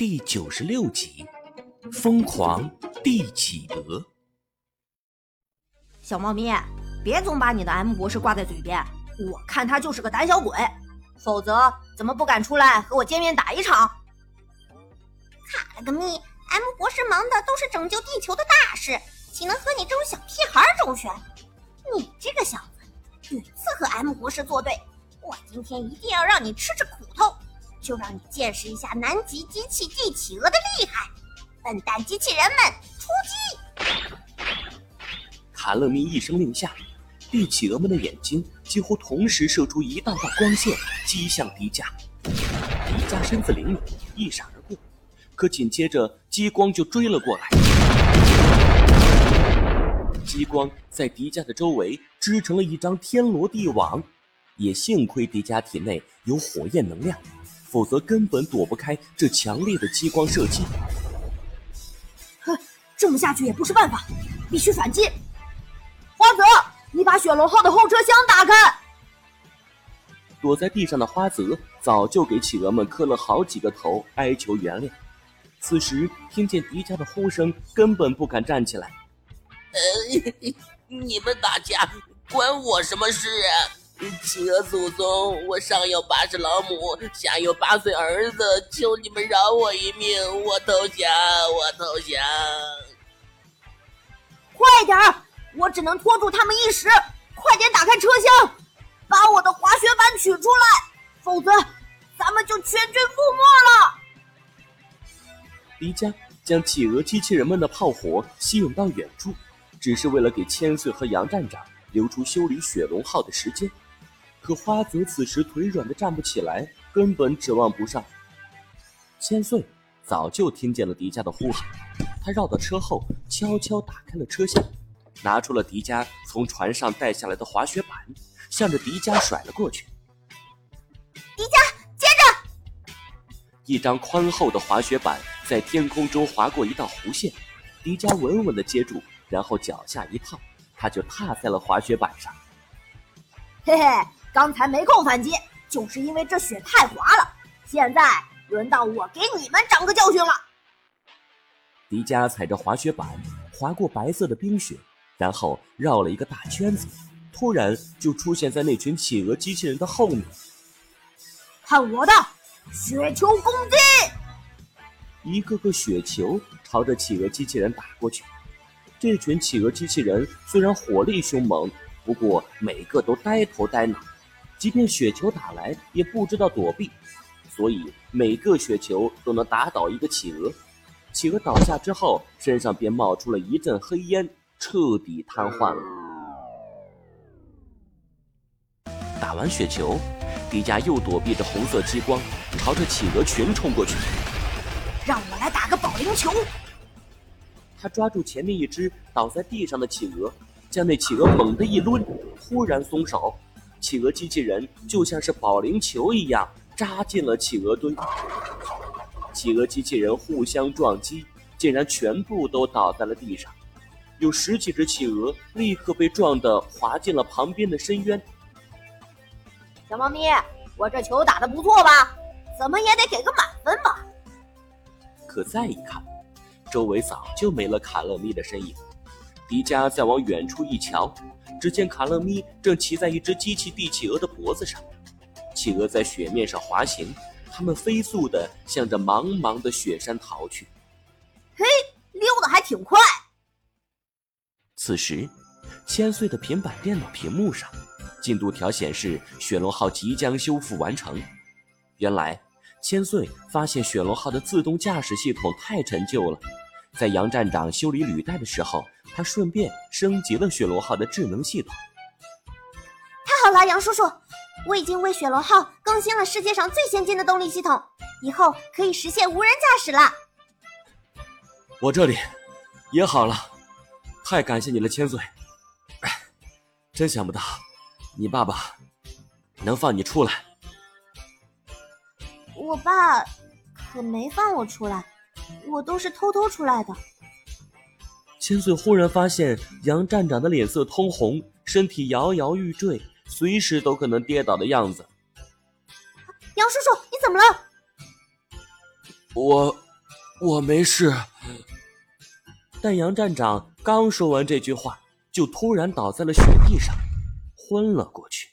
第九十六集，疯狂地企鹅。小猫咪，别总把你的 M 博士挂在嘴边，我看他就是个胆小鬼，否则怎么不敢出来和我见面打一场？卡了个咪，M 博士忙的都是拯救地球的大事，岂能和你这种小屁孩周旋？你这个小子，屡次和 M 博士作对，我今天一定要让你吃吃苦。就让你见识一下南极机器帝企鹅的厉害！笨蛋机器人们，出击！卡勒咪一声令下，帝企鹅们的眼睛几乎同时射出一道道光线，击向迪迦。迪迦身子灵敏，一闪而过，可紧接着激光就追了过来。激光在迪迦的周围织成了一张天罗地网，也幸亏迪迦体内有火焰能量。否则根本躲不开这强烈的激光射击。哼，这么下去也不是办法，必须反击。花泽，你把雪龙号的后车厢打开。躲在地上的花泽早就给企鹅们磕了好几个头，哀求原谅。此时听见迪迦的呼声，根本不敢站起来。呃，你们打架关我什么事啊？企鹅祖宗，我上有八十老母，下有八岁儿子，求你们饶我一命，我投降，我投降！快点儿，我只能拖住他们一时，快点打开车厢，把我的滑雪板取出来，否则咱们就全军覆没了。迪迦将企鹅机器人们的炮火吸引到远处，只是为了给千岁和杨站长留出修理雪龙号的时间。可花泽此时腿软的站不起来，根本指望不上。千岁早就听见了迪迦的呼喊，他绕到车后，悄悄打开了车厢，拿出了迪迦从船上带下来的滑雪板，向着迪迦甩了过去。迪迦，接着！一张宽厚的滑雪板在天空中划过一道弧线，迪迦稳稳的接住，然后脚下一踏，他就踏在了滑雪板上。嘿嘿。刚才没空反击，就是因为这雪太滑了。现在轮到我给你们长个教训了。迪迦踩着滑雪板滑过白色的冰雪，然后绕了一个大圈子，突然就出现在那群企鹅机器人的后面。看我的雪球攻击！一个个雪球朝着企鹅机器人打过去。这群企鹅机器人虽然火力凶猛，不过每个都呆头呆脑。即便雪球打来，也不知道躲避，所以每个雪球都能打倒一个企鹅。企鹅倒下之后，身上便冒出了一阵黑烟，彻底瘫痪了。打完雪球，迪迦又躲避着红色激光，朝着企鹅群冲过去。让我来打个保龄球！他抓住前面一只倒在地上的企鹅，将那企鹅猛地一抡，突然松手。企鹅机器人就像是保龄球一样扎进了企鹅堆，企鹅机器人互相撞击，竟然全部都倒在了地上。有十几只企鹅立刻被撞得滑进了旁边的深渊。小猫咪，我这球打的不错吧？怎么也得给个满分吧？可再一看，周围早就没了卡乐咪的身影。迪迦再往远处一瞧。只见卡勒咪正骑在一只机器帝企鹅的脖子上，企鹅在雪面上滑行，它们飞速地向着茫茫的雪山逃去。嘿，溜得还挺快。此时，千岁的平板电脑屏幕上，进度条显示雪龙号即将修复完成。原来，千岁发现雪龙号的自动驾驶系统太陈旧了。在杨站长修理履带的时候，他顺便升级了雪龙号的智能系统。太好了，杨叔叔，我已经为雪龙号更新了世界上最先进的动力系统，以后可以实现无人驾驶了。我这里也好了，太感谢你了，千岁！真想不到，你爸爸能放你出来。我爸可没放我出来。我都是偷偷出来的。千岁忽然发现杨站长的脸色通红，身体摇摇欲坠，随时都可能跌倒的样子。杨叔叔，你怎么了？我我没事。但杨站长刚说完这句话，就突然倒在了雪地上，昏了过去。